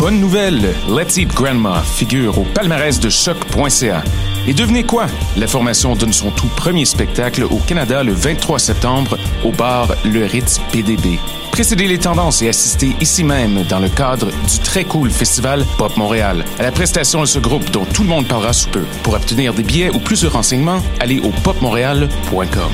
Bonne nouvelle, Let's Eat Grandma figure au palmarès de choc.ca. Et devinez quoi? La formation donne son tout premier spectacle au Canada le 23 septembre au bar Le Ritz PDB. Précédez les tendances et assistez ici même dans le cadre du très cool festival Pop Montréal à la prestation de ce groupe dont tout le monde parlera sous peu. Pour obtenir des billets ou plus de renseignements, allez au popmontréal.com.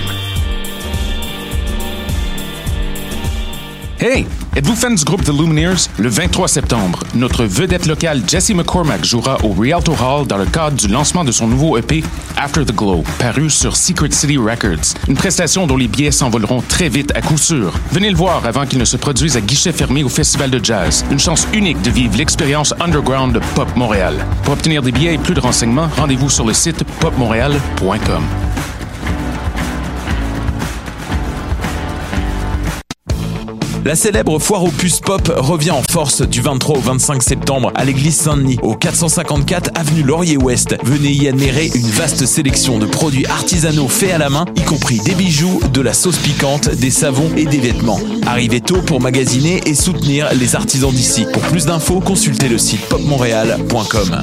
Hey! Êtes-vous fan du groupe The Lumineers? Le 23 septembre, notre vedette locale Jesse McCormack jouera au Rialto Hall dans le cadre du lancement de son nouveau EP After the Glow, paru sur Secret City Records. Une prestation dont les billets s'envoleront très vite à coup sûr. Venez le voir avant qu'il ne se produise à guichet fermé au Festival de Jazz. Une chance unique de vivre l'expérience underground de Pop Montréal. Pour obtenir des billets et plus de renseignements, rendez-vous sur le site popmontréal.com. La célèbre foire aux puces pop revient en force du 23 au 25 septembre à l'église Saint-Denis, au 454 avenue Laurier-Ouest. Venez y admirer une vaste sélection de produits artisanaux faits à la main, y compris des bijoux, de la sauce piquante, des savons et des vêtements. Arrivez tôt pour magasiner et soutenir les artisans d'ici. Pour plus d'infos, consultez le site popmontréal.com.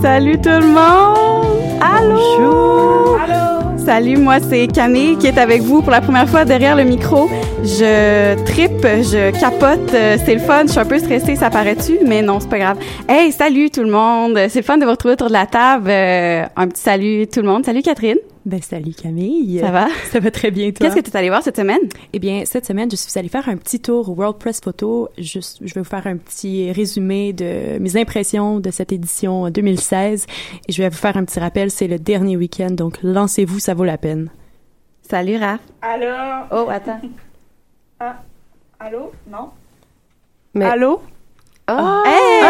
Salut, tout le monde! Allô! Allô! Salut, moi c'est Camille qui est avec vous pour la première fois derrière le micro. Je trippe, je capote, euh, c'est le fun, je suis un peu stressée, ça paraît-tu? Mais non, c'est pas grave. Hey, salut tout le monde! C'est le fun de vous retrouver autour de la table. Euh, un petit salut tout le monde. Salut Catherine! Ben salut Camille. Ça va? Ça va très bien toi? Qu'est-ce que tu es allée voir cette semaine? Eh bien, cette semaine, je suis allée faire un petit tour au World Press Photo. Je, je vais vous faire un petit résumé de mes impressions de cette édition 2016 et je vais vous faire un petit rappel, c'est le dernier week-end, donc lancez-vous, ça vaut la peine. Salut Raph. Allô? Oh, attends. Ah, allô? Non? Mais- Allô? Oh. Hey!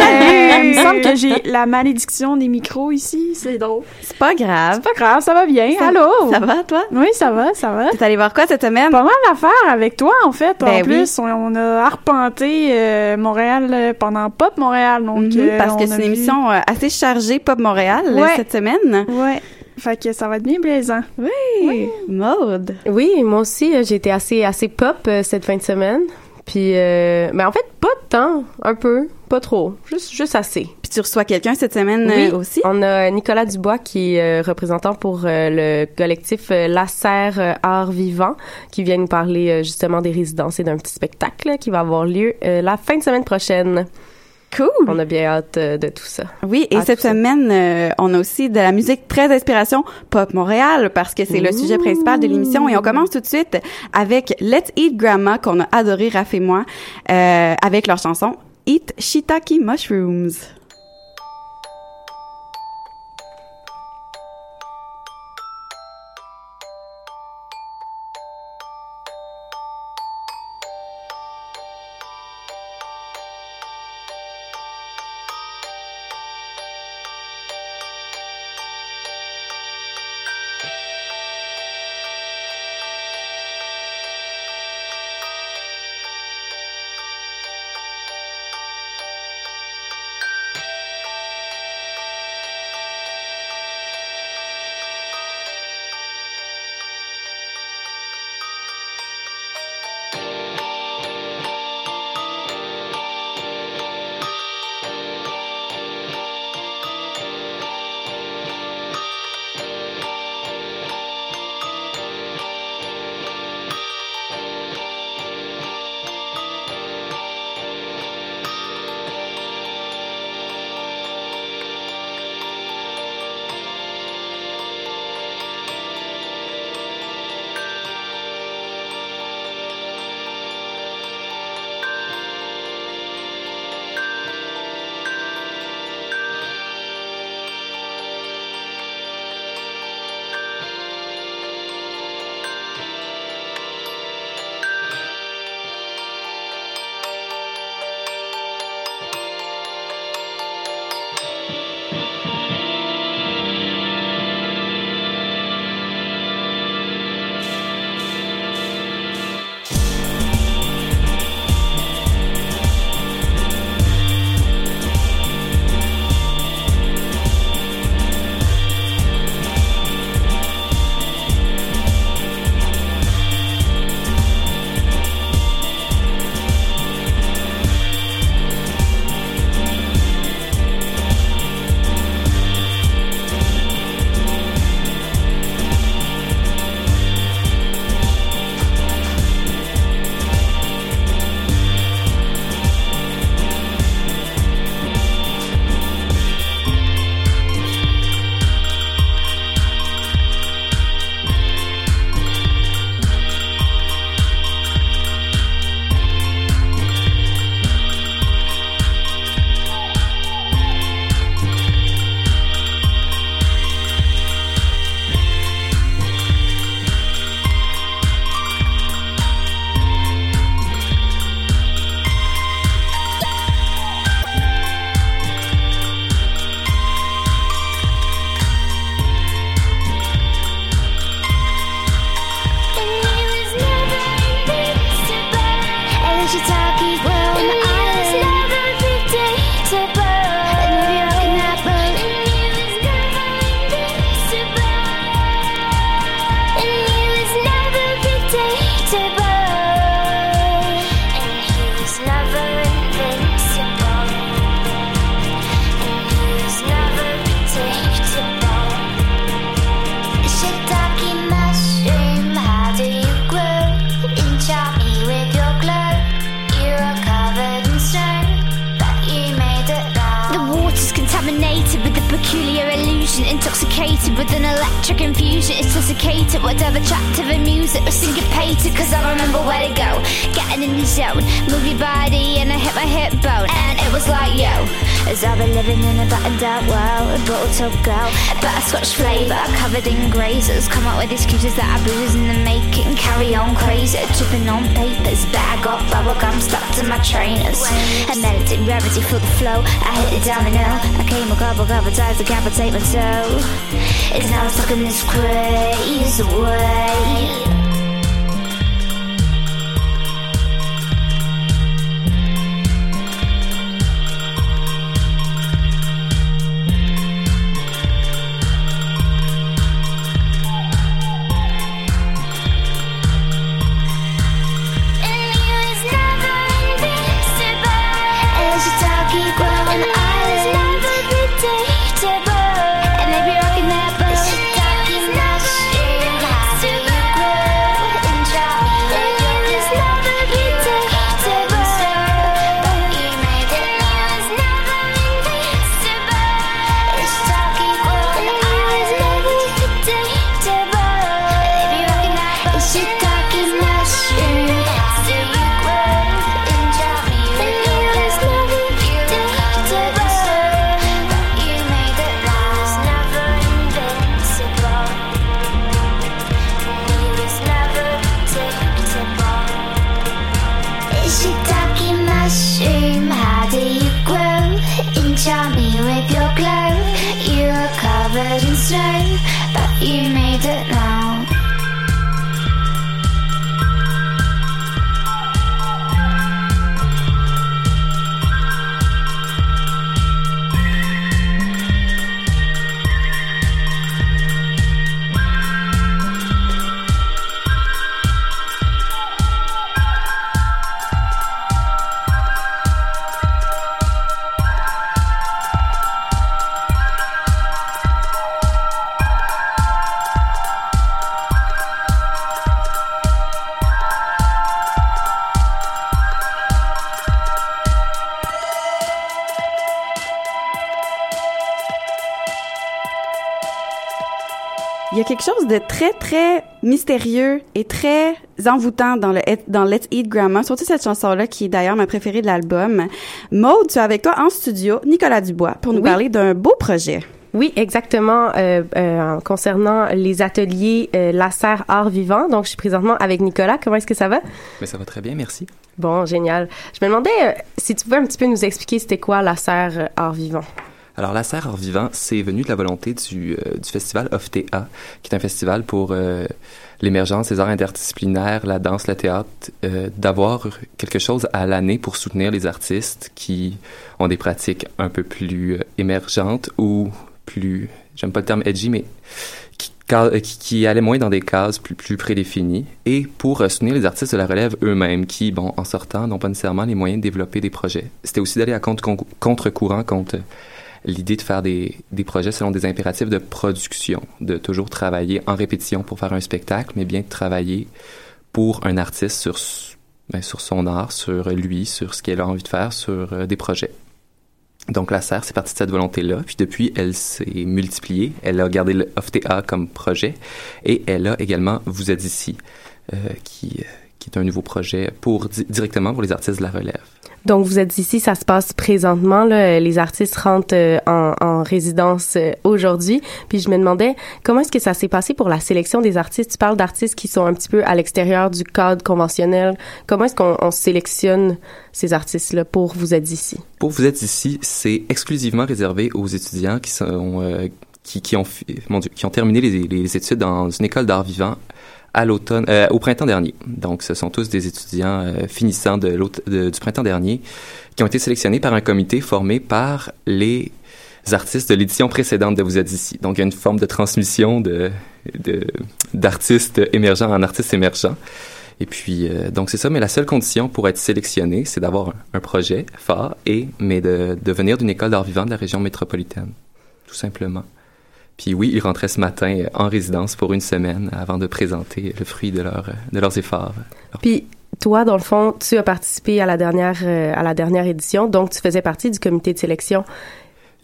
Salut! Il me semble que j'ai la malédiction des micros ici. C'est drôle. C'est pas grave. C'est pas grave, ça va bien. Ça- Allô? Ça va, toi? Oui, ça va, ça va. T'es allée voir quoi cette semaine? Pas mal d'affaires avec toi, en fait. Ben en oui. plus, on, on a arpenté euh, Montréal euh, pendant Pop Montréal. Donc, euh, parce que c'est une vu- émission euh, assez chargée Pop Montréal Ouais. cette semaine. Ouais. Fait que ça va être bien plaisant. Oui. Maude. Oui, moi aussi, j'ai été assez, assez pop euh, cette fin de semaine. Puis, euh, mais en fait, pas de temps, un peu, pas trop, juste, juste assez. Puis tu reçois quelqu'un cette semaine Oui, euh, aussi? on a Nicolas Dubois qui est euh, représentant pour euh, le collectif La Serre Art Vivant, qui vient nous parler justement des résidences et d'un petit spectacle qui va avoir lieu la fin de semaine prochaine. Cool. On a bien hâte euh, de tout ça. Oui, et Ah, cette semaine, euh, on a aussi de la musique très inspiration Pop Montréal parce que c'est le sujet principal de l'émission. Et on commence tout de suite avec Let's Eat Grandma qu'on a adoré, Raph et moi, euh, avec leur chanson Eat Shiitake Mushrooms. With an electric infusion. It's desiccated, whatever to the music was syncopated. Cause I remember where to go, getting in the zone. Move your body and I hit my hip bone. And it was like, yo, as I've been living in a battened out world, a bottle top girl, but a butterscotch flavour covered in grazers. Come up with excuses that I booze in the making. Carry on crazy, tripping on papers. Bag got bubble gum stuck to my trainers. I meditate gravity for the flow. I hit the domino. I came a couple couple times to capitate my toe. It's now stuck in this crazy way. A quelque chose de très, très mystérieux et très envoûtant dans le dans Let's Eat Grandma, surtout cette chanson-là qui est d'ailleurs ma préférée de l'album. Maude, tu es avec toi en studio, Nicolas Dubois, pour nous parler d'un beau projet. Oui, exactement. Euh, euh, concernant les ateliers euh, laser art vivant, donc je suis présentement avec Nicolas. Comment est-ce que ça va? Mais ça va très bien, merci. Bon, génial. Je me demandais euh, si tu pouvais un petit peu nous expliquer c'était quoi laser art vivant? Alors, la serre Art Vivant, c'est venu de la volonté du, euh, du festival OFTA, qui est un festival pour euh, l'émergence des arts interdisciplinaires, la danse, le théâtre, euh, d'avoir quelque chose à l'année pour soutenir les artistes qui ont des pratiques un peu plus émergentes ou plus, j'aime pas le terme edgy, mais qui, qui, qui allaient moins dans des cases plus, plus prédéfinies, et pour soutenir les artistes de la relève eux-mêmes, qui, bon, en sortant, n'ont pas nécessairement les moyens de développer des projets. C'était aussi d'aller à contre-courant contre, contre, contre l'idée de faire des, des projets selon des impératifs de production, de toujours travailler en répétition pour faire un spectacle, mais bien de travailler pour un artiste sur, ben, sur son art, sur lui, sur ce qu'elle a envie de faire, sur euh, des projets. Donc la serre, c'est parti de cette volonté-là. Puis depuis, elle s'est multipliée. Elle a gardé le OFTA comme projet et elle a également Vous êtes ici, euh, qui, qui est un nouveau projet pour directement pour les artistes de la relève. Donc, vous êtes ici, ça se passe présentement. Là, les artistes rentrent euh, en, en, résidence euh, aujourd'hui. Puis je me demandais, comment est-ce que ça s'est passé pour la sélection des artistes? Tu parles d'artistes qui sont un petit peu à l'extérieur du cadre conventionnel. Comment est-ce qu'on sélectionne ces artistes-là pour Vous êtes ici? Pour Vous êtes ici, c'est exclusivement réservé aux étudiants qui. Euh, ont, terminé les études dans une école d'art vivant à l'automne, euh, au printemps dernier. Donc, ce sont tous des étudiants euh, finissants de, de du printemps dernier qui ont été sélectionnés par un comité formé par les artistes de l'édition précédente de Vous êtes ici. Donc, il y a une forme de transmission de d'artistes émergents en artistes émergents. Et puis, euh, donc c'est ça, mais la seule condition pour être sélectionné, c'est d'avoir un, un, projet fort et, mais de, de venir d'une école d'art vivant de la région métropolitaine, tout simplement. Puis oui, ils rentraient ce matin euh, en résidence pour une semaine avant de présenter le fruit de, leur, de leurs efforts. Puis toi, dans le fond, tu as participé à la dernière, euh, à la dernière édition, donc tu faisais partie du comité de sélection.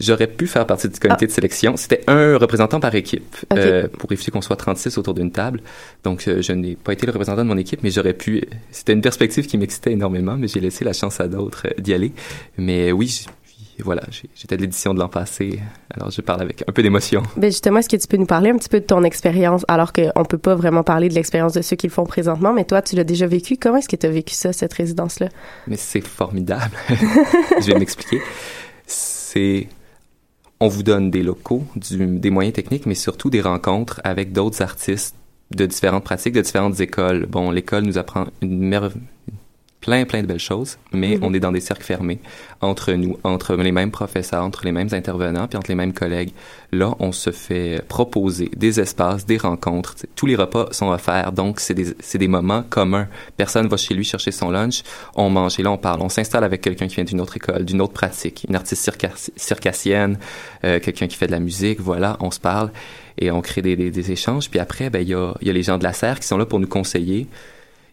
J'aurais pu faire partie du comité de sélection. C'était un représentant par équipe euh, pour éviter qu'on soit 36 autour d'une table. Donc, euh, je n'ai pas été le représentant de mon équipe, mais j'aurais pu. C'était une perspective qui m'excitait énormément, mais j'ai laissé la chance à d'autres euh, d'y aller. Mais oui, voilà, j'étais de l'édition de l'an passé, alors je parle avec un peu d'émotion. Ben justement, est-ce que tu peux nous parler un petit peu de ton expérience, alors qu'on peut pas vraiment parler de l'expérience de ceux qui le font présentement, mais toi, tu l'as déjà vécu. Comment est-ce que tu as vécu ça, cette résidence-là? Mais c'est formidable. je vais m'expliquer. C'est on vous donne des locaux, du- des moyens techniques, mais surtout des rencontres avec d'autres artistes de différentes pratiques, de différentes écoles. Bon, l'école nous apprend une merve- plein, plein de belles choses, mais Mhm. on est dans des cercles fermés entre nous, entre les mêmes professeurs, entre les mêmes intervenants, puis entre les mêmes collègues. Là, on se fait proposer des espaces, des rencontres. Tous les repas sont offerts, donc c'est des, c'est des moments communs. Personne va chez lui chercher son lunch, on mange et là on parle. On s'installe avec quelqu'un qui vient d'une autre école, d'une autre pratique, une artiste circa- circassienne, euh, quelqu'un qui fait de la musique, voilà, on se parle et on crée des, des, des échanges. Puis après, ben il y a, il y a les gens de la serre qui sont là pour nous conseiller.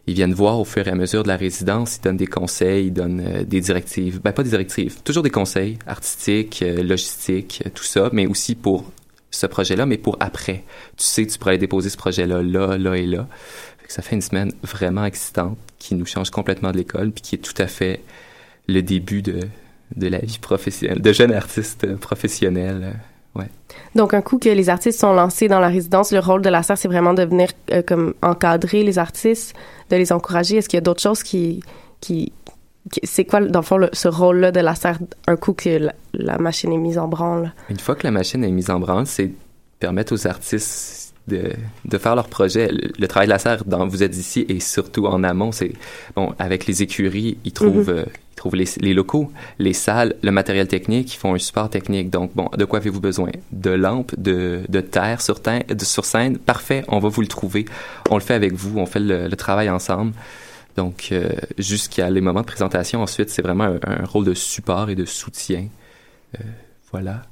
Ils viennent voir au fur et à mesure de la résidence, ils donnent des conseils, ils donnent euh, des directives. Ben, pas des directives, toujours des conseils artistiques, euh, logistiques, euh, tout ça, mais aussi pour ce projet-là, mais pour après. Tu sais tu pourrais déposer ce projet-là, là, là et là. Ça fait une semaine vraiment excitante qui nous change complètement de l'école, puis qui est tout à fait le début de, de la vie professionnelle, de euh, professionnels. euh, ouais. Donc, un coup que les artistes sont lancés dans la résidence, le rôle de la serre, c'est vraiment de venir euh, comme encadrer les artistes, de les encourager. Est-ce qu'il y a d'autres choses qui... qui, qui- c'est quoi, dans le fond, le- ce rôle-là de la serre, un coup que la, la machine est mise en branle? Une fois que la machine est mise en branle, c'est permettre aux artistes de, de faire leur projet. Le, le travail de la serre, dans Vous êtes ici, et surtout en amont, c'est, bon, avec les écuries, ils trouvent, Mhm. euh, ils trouvent les, les locaux, les salles, le matériel technique, ils font un support technique. Donc, bon, de quoi avez-vous besoin? De lampes, de, de terre sur, tein- de- sur scène? Parfait, on va vous le trouver. On le fait avec vous, on fait le, le travail ensemble. Donc, euh, jusqu'à les moments de présentation, ensuite, c'est vraiment un, un rôle de support et de soutien. Euh, voilà.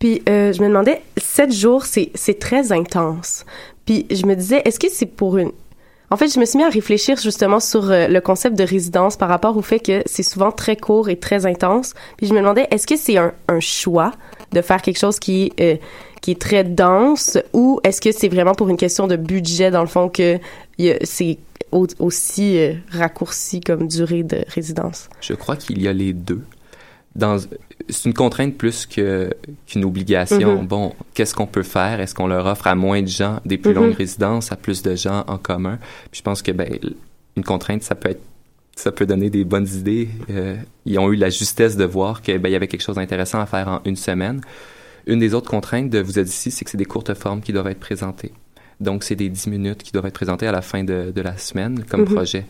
Puis euh, je me demandais, sept jours, c'est c'est très intense. Puis je me disais, est-ce que c'est pour une... En fait, je me suis mis à réfléchir justement sur euh, le concept de résidence par rapport au fait que c'est souvent très court et très intense. Puis je me demandais, est-ce que c'est un, un choix de faire quelque chose qui, euh, qui est très dense ou est-ce que c'est vraiment pour une question de budget dans le fond que c'est au- aussi euh, raccourci comme durée de résidence? Je crois qu'il y a les deux. Dans, c'est une contrainte plus que, qu'une obligation. Mhm. Bon, qu'est-ce qu'on peut faire? Est-ce qu'on leur offre à moins de gens des plus longues résidences, à plus de gens en commun? Puis je pense que, ben, une contrainte, ça peut être, ça peut donner des bonnes idées. Euh, ils ont eu la justesse de voir que, ben, il y avait quelque chose d'intéressant à faire en une semaine. Une des autres contraintes de Vous êtes ici, c'est que c'est des courtes formes qui doivent être présentées. Donc, c'est des 10 minutes qui doivent être présentées à la fin de, de la semaine comme Mhm. projet.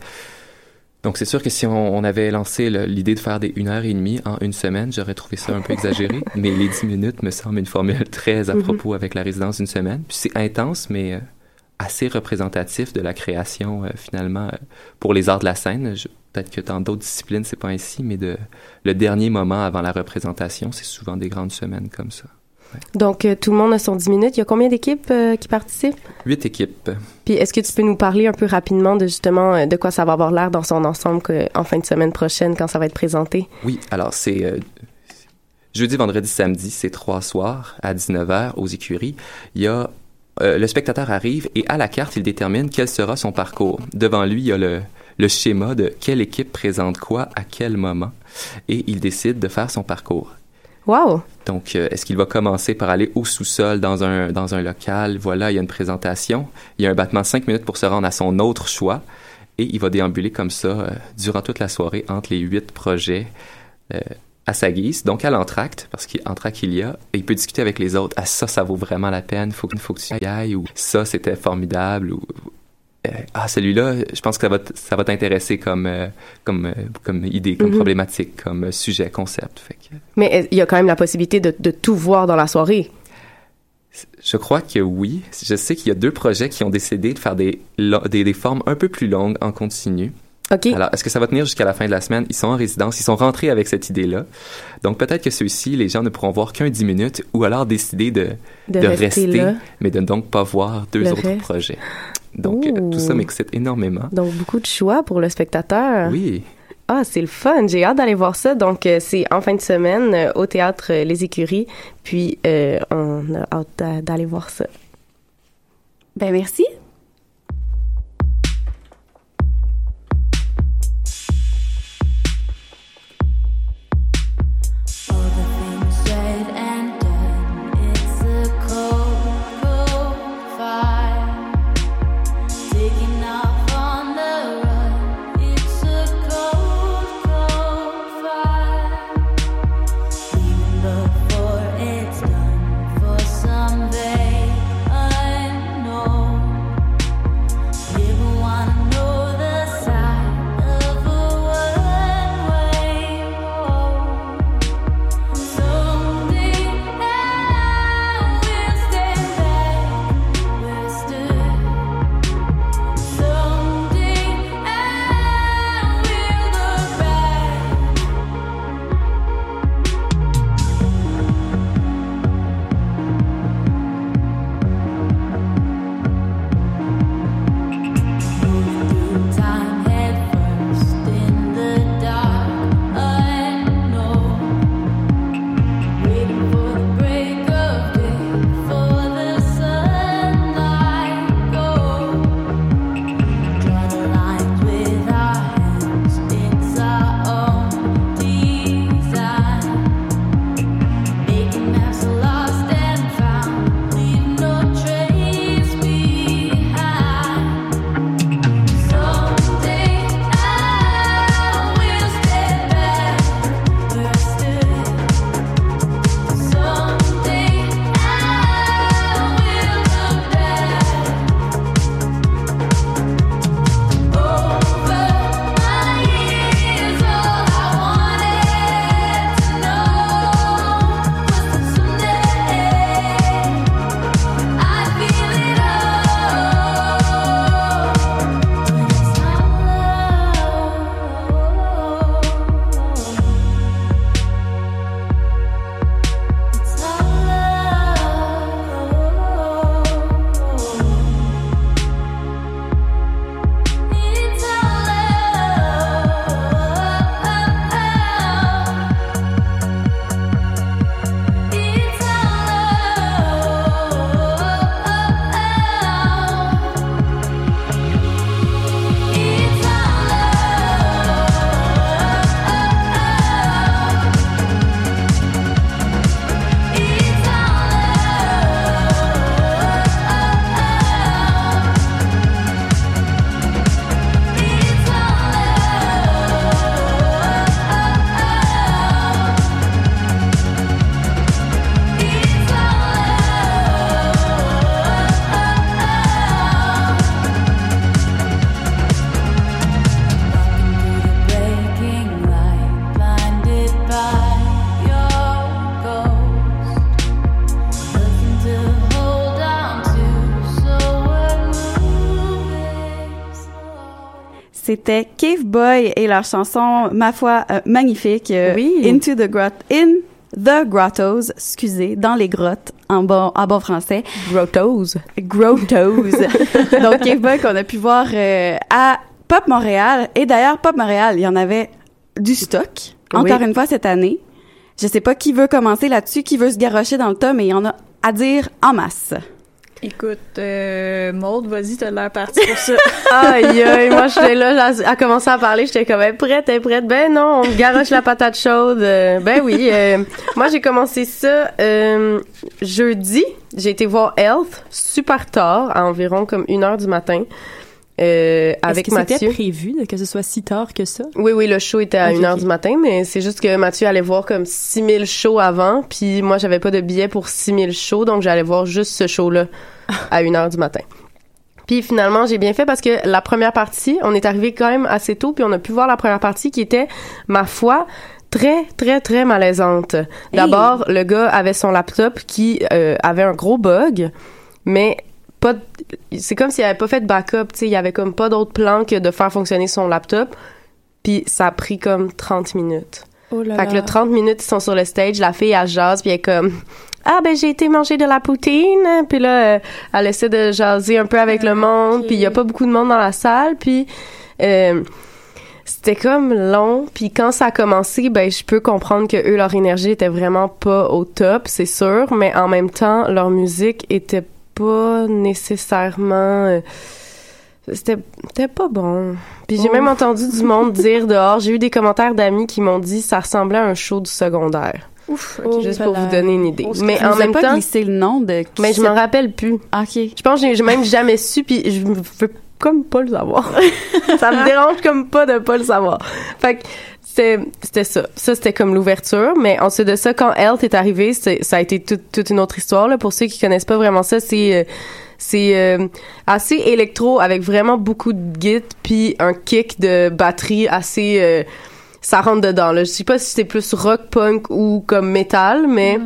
Donc, c'est sûr que si on, on avait lancé l'idée de faire des une heure et demie en une semaine, j'aurais trouvé ça un peu exagéré. mais les 10 minutes me semble une formule très à Mhm. propos avec la résidence d'une semaine. Puis c'est intense, mais euh, assez représentatif de la création, euh, finalement, euh, pour les arts de la scène. Peut-être que dans d'autres disciplines, c'est pas ainsi, mais de, le dernier moment avant la représentation, c'est souvent des grandes semaines comme ça. Donc, euh, tout le monde a son 10 minutes. Il y a combien d'équipes euh, qui participent? Huit équipes. Puis est-ce que tu peux nous parler un peu rapidement de justement euh, de quoi ça va avoir l'air dans son ensemble que- en fin de semaine prochaine quand ça va être présenté? Oui, alors c'est euh, jeudi, vendredi, samedi, c'est trois soirs à 19h aux écuries. Il y a euh, le spectateur arrive et à la carte, il détermine quel sera son parcours. Devant lui, il y a le, le schéma de quelle équipe présente quoi à quel moment et il décide de faire son parcours. Wow! Donc, euh, est-ce qu'il va commencer par aller au sous-sol dans un, dans un local? Voilà, il y a une présentation. Il y a un battement de cinq minutes pour se rendre à son autre choix. Et il va déambuler comme ça euh, durant toute la soirée entre les huit projets euh, à sa guise. Donc, à l'entracte, parce qu'entracte il y a, et il peut discuter avec les autres. Ah, ça, ça vaut vraiment la peine. Faut, faut que tu y ailles. Ou ça, c'était formidable. Ou ah, celui-là, je pense que ça va, ça va t'intéresser comme, euh, comme, euh, comme idée, comme Mhm. problématique, comme euh, sujet, concept. Fait que, Mais euh, il y a quand même la possibilité de, de tout voir dans la soirée? Je crois que oui. Je sais qu'il y a deux projets qui ont décidé de faire des, des formes un peu plus longues en continu. Alors, est-ce que ça va tenir jusqu'à la fin de la semaine? Ils sont en résidence, ils sont rentrés avec cette idée-là. Donc, peut-être que ceux-ci, les gens ne pourront voir qu'un 10 minutes ou alors décider de, De rester mais de donc pas voir deux Le autres reste. projets. Donc, euh, Ouh. tout ça m'excite énormément. Donc beaucoup de choix pour le spectateur. Oui. Ah, c'est le fun. J'ai hâte d'aller voir ça. Donc, euh, c'est en fin de semaine euh, au théâtre euh, Les Écuries. Puis, euh, on a hâte d'a- d'aller voir ça. Ben merci. C'était Cave Boy et leur chanson, ma foi, euh, magnifique. euh, Into the Grot, in the Grottos, excusez, dans les grottes, en bon, en bon français. Grottos. Grottos. Donc, Cave Boy qu'on a pu voir euh, à Pop Montréal. Et d'ailleurs, Pop Montréal, il y en avait du stock, encore Oui. une fois cette année. Je sais pas qui veut commencer là-dessus, qui veut se garrocher dans le tas, mais il y en a à dire en masse. Écoute, euh, Maude, vas-y, t'as l'air parti pour ça. Aïe, aïe, moi, j'étais là, à, commencer à parler, j'étais comme, hey, prête, hey, prête. Ben non, on garoche la patate chaude. Euh, ben oui, euh, moi, j'ai commencé ça euh, jeudi. J'ai été voir Health super tard, à environ comme une heure du matin. Euh, avec Est-ce que c'était Mathieu. prévu que ce soit si tard que ça? Oui, oui, le show était à Ok, 1h ok. du matin, mais c'est juste que Mathieu allait voir comme 6000 shows avant, puis moi, j'avais pas de billet pour 6000 shows, donc j'allais voir juste ce show-là à 1h du matin. Puis finalement, j'ai bien fait parce que la première partie, on est arrivé quand même assez tôt, puis on a pu voir la première partie qui était, ma foi, très, très, très malaisante. D'abord, le gars avait son laptop qui euh, avait un gros bug, mais pas c'est comme s'il avait pas fait de backup, tu sais, il y avait comme pas d'autre plan que de faire fonctionner son laptop. Puis ça a pris comme 30 minutes. Oh là fait que là. le 30 minutes, ils sont sur le stage, la fille, elle jase, puis elle est comme ah ben j'ai été manger de la poutine, puis là euh, elle essaie de jaser un peu avec le monde, puis il y a pas beaucoup de monde dans la salle, puis euh, c'était comme long puis quand ça a commencé ben je peux comprendre que eux leur énergie était vraiment pas au top c'est sûr mais en même temps leur musique était pas nécessairement euh, c'était c'était pas bon puis j'ai Oh. même entendu du monde dire dehors j'ai eu des commentaires d'amis qui m'ont dit ça ressemblait à un show du secondaire Ouf, ok, juste pour vous donner une idée mais en même pas temps glissé le nom de. qui mais je m'en rappelle plus Ok. je pense que j'ai même jamais su puis je veux comme pas le savoir ça me dérange comme pas de pas le savoir fait que c'était ça. Ça c'était comme l'ouverture mais ensuite de ça quand Health est arrivé c'est- ça a été toute toute une autre histoire là. Pour ceux qui connaissent pas vraiment ça c'est euh, c'est euh, assez électro avec vraiment beaucoup de git puis un kick de batterie assez euh, ça rentre dedans là. Je sais pas si c'est plus rock punk ou comme métal mais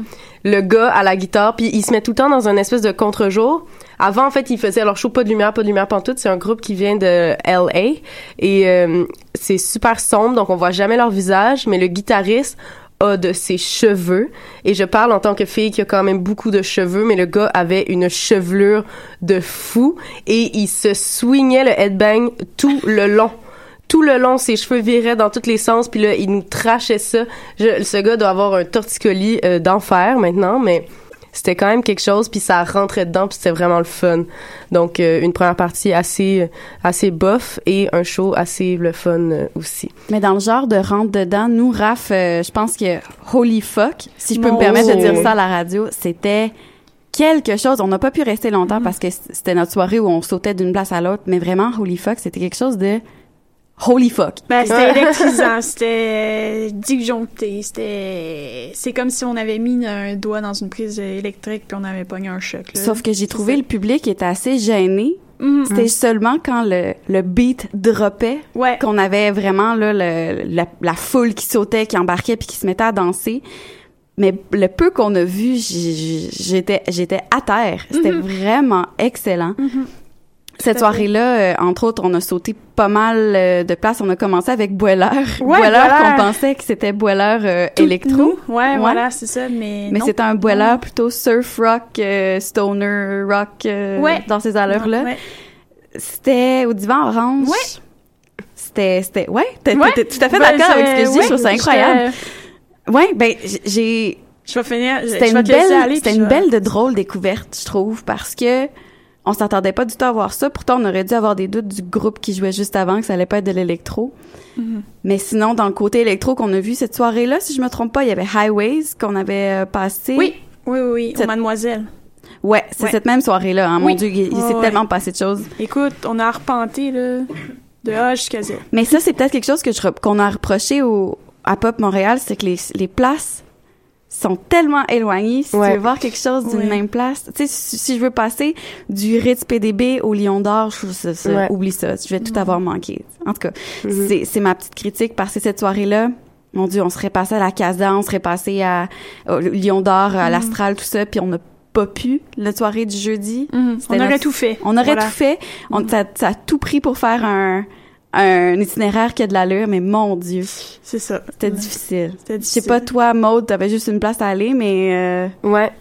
le gars à la guitare puis il se met tout le temps dans un espèce de contre-jour. Avant en fait il faisait alors show pas de lumière pas de lumière pantoute. C'est un groupe qui vient de LA et euh, c'est super sombre donc on voit jamais leur visage mais le guitariste a de ses cheveux. Et je parle en tant que fille qui a quand même beaucoup de cheveux mais le gars avait une chevelure de fou. Et il se swingait le headbang tout le long tout le long, ses cheveux viraient dans tous les sens, puis là, il nous trachait ça. Je- ce gars doit avoir un torticolis euh, d'enfer maintenant, mais c'était quand même quelque chose, puis ça rentrait dedans, puis c'était vraiment le fun. Donc, euh, une première partie assez assez bof et un show assez le fun euh, aussi. Mais dans le genre de rentre dedans, nous, Raph, euh, je pense que Holy Fuck, si je peux me permettre de dire ça à la radio, c'était quelque chose. On n'a pas pu rester longtemps parce que c'était notre soirée où on sautait d'une place à l'autre, mais vraiment, Holy Fuck, c'était quelque chose de Holy Fuck. Ben, c'était électrisant, c'était disjoncté, c'était... C'est comme si on avait mis un doigt dans une prise électrique puis on avait pogné un choc, là. Sauf que j'ai trouvé le public était assez gêné. Mhm. C'était seulement quand le, le beat droppait Ouais. qu'on avait vraiment là, le, la, la foule qui sautait, qui embarquait puis qui se mettait à danser. Mais le peu qu'on a vu, j'étais j'étais à terre. C'était Mhm. vraiment excellent. Tout fait. soirée-là, euh, entre autres, on a sauté pas mal euh, de places. On a commencé avec Boiler. Ouais, Boiler qu'on pensait que c'était Boiler euh, électro. nous. Ouais, voilà, c'est ça, mais Mais c'était un Boiler plutôt surf rock, euh, stoner rock euh, Ouais. dans ces allures-là. Ouais. C'était au divan orange. Ouais. C'était, c'était, ouais, t'es, Ouais. tout à fait Ben, d'accord avec ce que je dis, ouais, je trouve ça incroyable. Ouais, ben, j'ai, Je vais finir. je- c'était je une belle, c'était une je belle de drôle découverte, je trouve, parce que on s'attendait pas du tout à voir ça. Pourtant, on aurait dû avoir des doutes du groupe qui jouait juste avant que ça allait pas être de l'électro. Mhm. Mais sinon, dans le côté électro qu'on a vu cette soirée-là, si je me trompe pas, il y avait Highways qu'on avait euh, passé. Oui, oui, oui, oui, Cette- mademoiselle. Ouais, c'est Ouais. cette même soirée-là. Hein. Mon Oui. Dieu, il, s'est tellement passé de choses. Écoute, on a arpenté, là, de A jusqu'à Z. Mais ça, c'est peut-être quelque chose que je qu'on a reproché au, à Pop Montréal, c'est que les, les places sont tellement éloignées. Si Ouais. tu veux voir quelque chose d'une Ouais. même place, tu sais, si, si je veux passer du Ritz PDB au Lion d'Or, je, Ouais. oublie ça. Je vais tout avoir manqué. En tout cas, Mhm. c'est, c'est ma petite critique parce que cette soirée-là, mon Dieu, on serait passé à la Casa, on serait passé à, au Lion d'Or, à Mhm. l'Astral, tout ça, puis on n'a pas pu la soirée du jeudi. On C'était aurait notre- tout fait. On aurait Voilà. tout fait. On, ça, ça a tout pris pour faire un, un itinéraire qui a de l'allure, mais mon Dieu, C'est ça. c'était difficile. C'était Je difficile. sais pas, toi, Maude, t'avais juste une place à aller, mais... euh, Ouais,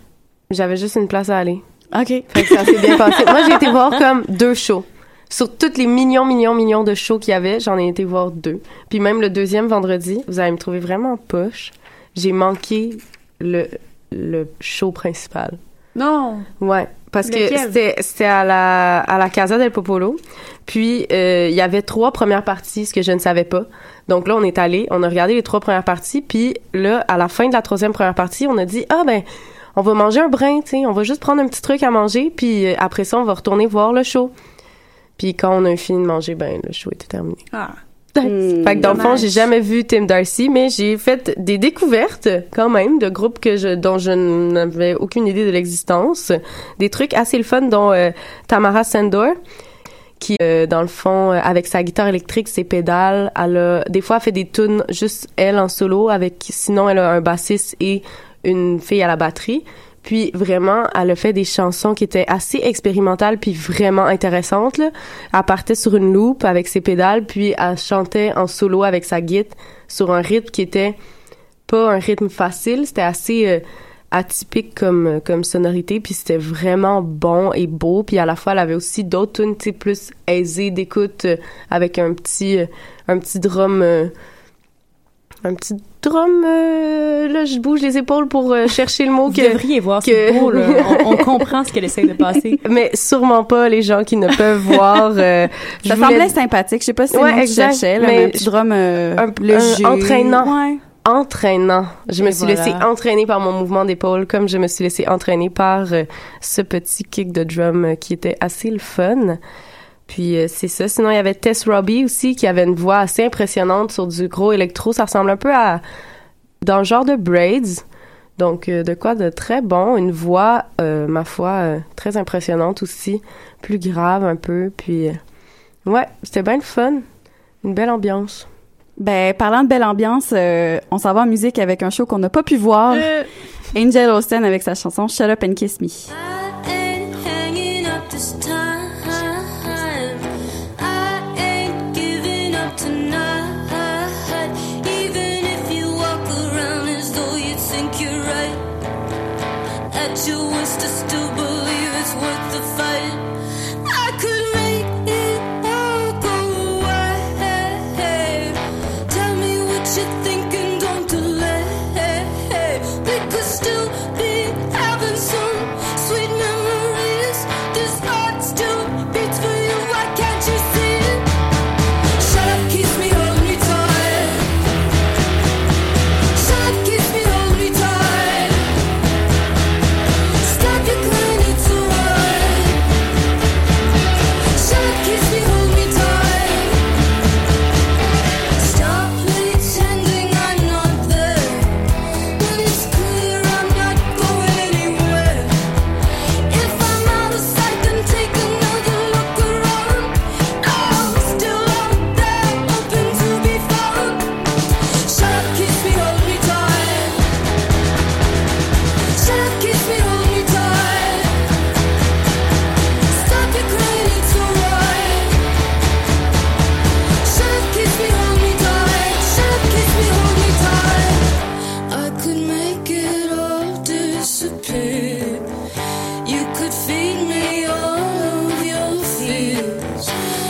j'avais juste une place à aller. OK. Fait que ça s'est bien passé. Moi, j'ai été voir comme deux shows. Sur toutes les millions, millions, millions de shows qu'il y avait, j'en ai été voir deux. Puis même le deuxième vendredi, vous allez me trouver vraiment poche. J'ai manqué le, le show principal. Non. Ouais, parce que Lequel? c'était c'était à la à la Casa del Popolo. Puis euh, il y avait trois premières parties, ce que je ne savais pas. Donc là, on est allé, on a regardé les trois premières parties, puis là, à la fin de la troisième première partie, on a dit ah ben on va manger un brin, tu sais, on va juste prendre un petit truc à manger, puis euh, après ça, on va retourner voir le show. Puis quand on a fini de manger, ben le show était terminé. Ah. Hmm, Fait que dans le fond, j'ai jamais vu Tim Darcy, mais j'ai fait des découvertes quand même de groupes que je, dont je n'avais aucune idée de l'existence. Des trucs assez le fun, dont euh, Tamara Sandor, qui, euh, dans le fond, euh, avec sa guitare électrique, ses pédales, elle a, des fois, elle fait des tunes juste elle en solo, avec, sinon, elle a un bassiste et une fille à la batterie. Puis vraiment, elle a fait des chansons qui étaient assez expérimentales puis vraiment intéressantes. Là. Elle partait sur une loupe avec ses pédales, puis elle chantait en solo avec sa guitare sur un rythme qui était pas un rythme facile, c'était assez euh, atypique comme comme sonorité puis c'était vraiment bon et beau puis à la fois elle avait aussi d'autres tunes plus aisées d'écoute euh, avec un petit euh, un petit drum euh, un petit drum euh, là je bouge les épaules pour euh, chercher le mot Vous que devriez voir, que- c'est beau, là. On, on comprend ce qu'elle essaie de passer. mais sûrement pas les gens qui ne peuvent voir euh, je Ça voulais- semblait sympathique. Je sais pas si c'est Ouais, le cherchais, là, mais mais un petit drum euh, un, léger. un entraînant. Ouais. Entraînant. Je me suis voilà. laissée entraîner par mon mouvement d'épaule, comme je me suis laissée entraîner par euh, ce petit kick de drum euh, qui était assez le fun. Puis euh, c'est ça. Sinon, il y avait Tess Robbie aussi, qui avait une voix assez impressionnante sur du gros électro. Ça ressemble un peu à... dans le genre de Braids. Donc, euh, de quoi de très bon. Une voix, euh, ma foi, euh, très impressionnante aussi. Plus grave un peu. Puis, euh, ouais, c'était bien le fun. Une belle ambiance. Ben, parlant de belle ambiance, euh, on s'en va en musique avec un show qu'on n'a pas pu voir. Angel Austin avec sa chanson Shut Up and Kiss Me. Jones.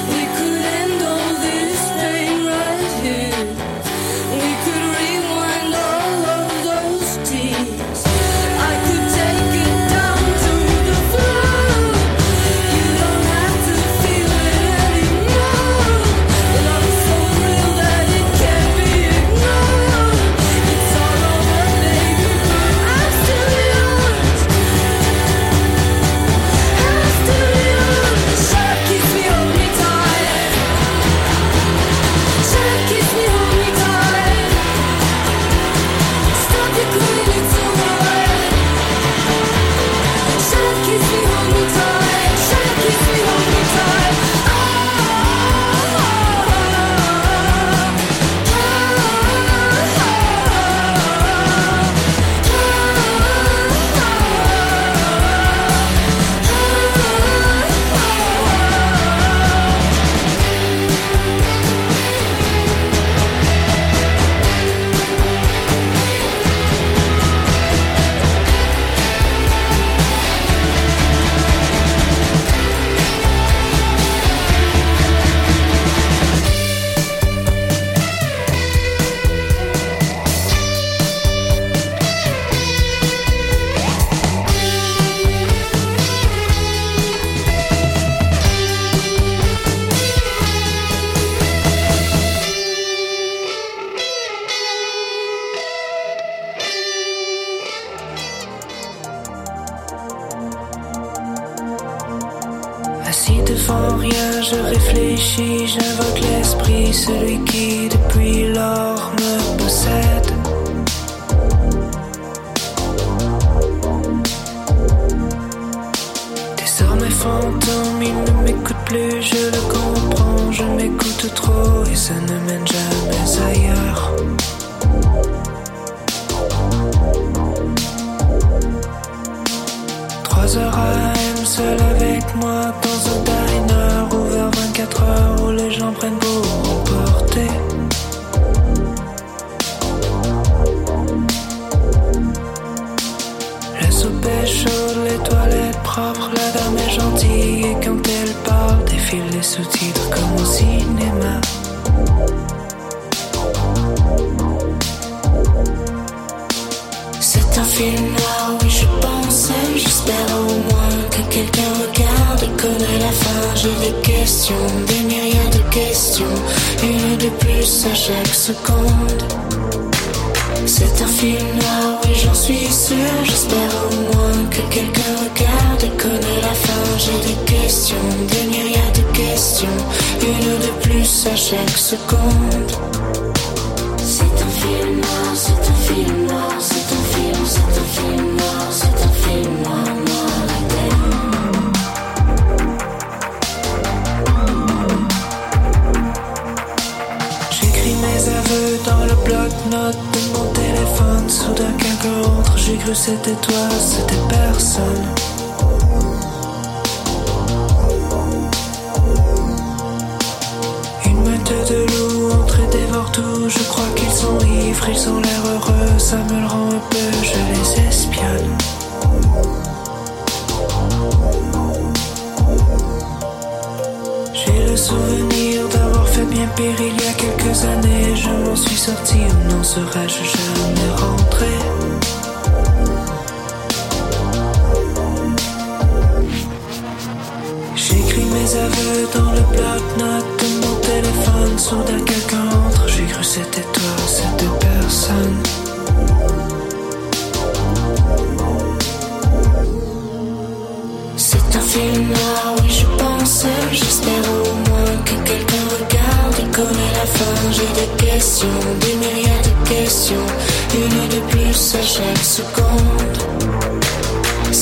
Plus, je le comprends, je m'écoute trop et ça ne mène jamais ailleurs. Trois heures à M seul avec moi dans un diner ouvert 24 heures où les gens prennent sous-titres comme au cinéma. C'est un film noir, oui je pense, j'espère au moins que quelqu'un regarde et connaît la fin. J'ai des questions, des myriades de questions, une de plus à chaque seconde. C'est un film noir, oui j'en suis sûr, j'espère au moins que quelqu'un regarde et connaît la fin. J'ai des questions, des myriades de questions, une de plus à chaque seconde. C'est un film noir, c'est un film noir, c'est un film, c'est un film J'ai cru c'était toi, c'était personne. Une meute de loups entre et dévore tout. Je crois qu'ils sont ivres, ils ont l'air heureux. Ça me le rend un peu, je les espionne. J'ai le souvenir d'avoir fait bien pire il y a quelques années. Je m'en suis sorti n'en serais-je jamais rentré? Dans le bloc-notes de mon téléphone. Soudain quelqu'un entre, j'ai cru c'était toi, c'était personne. C'est un film noir, oui je pense, j'espère au moins que quelqu'un regarde et connaît la fin. J'ai des questions, des myriades de questions, une de plus à chaque seconde.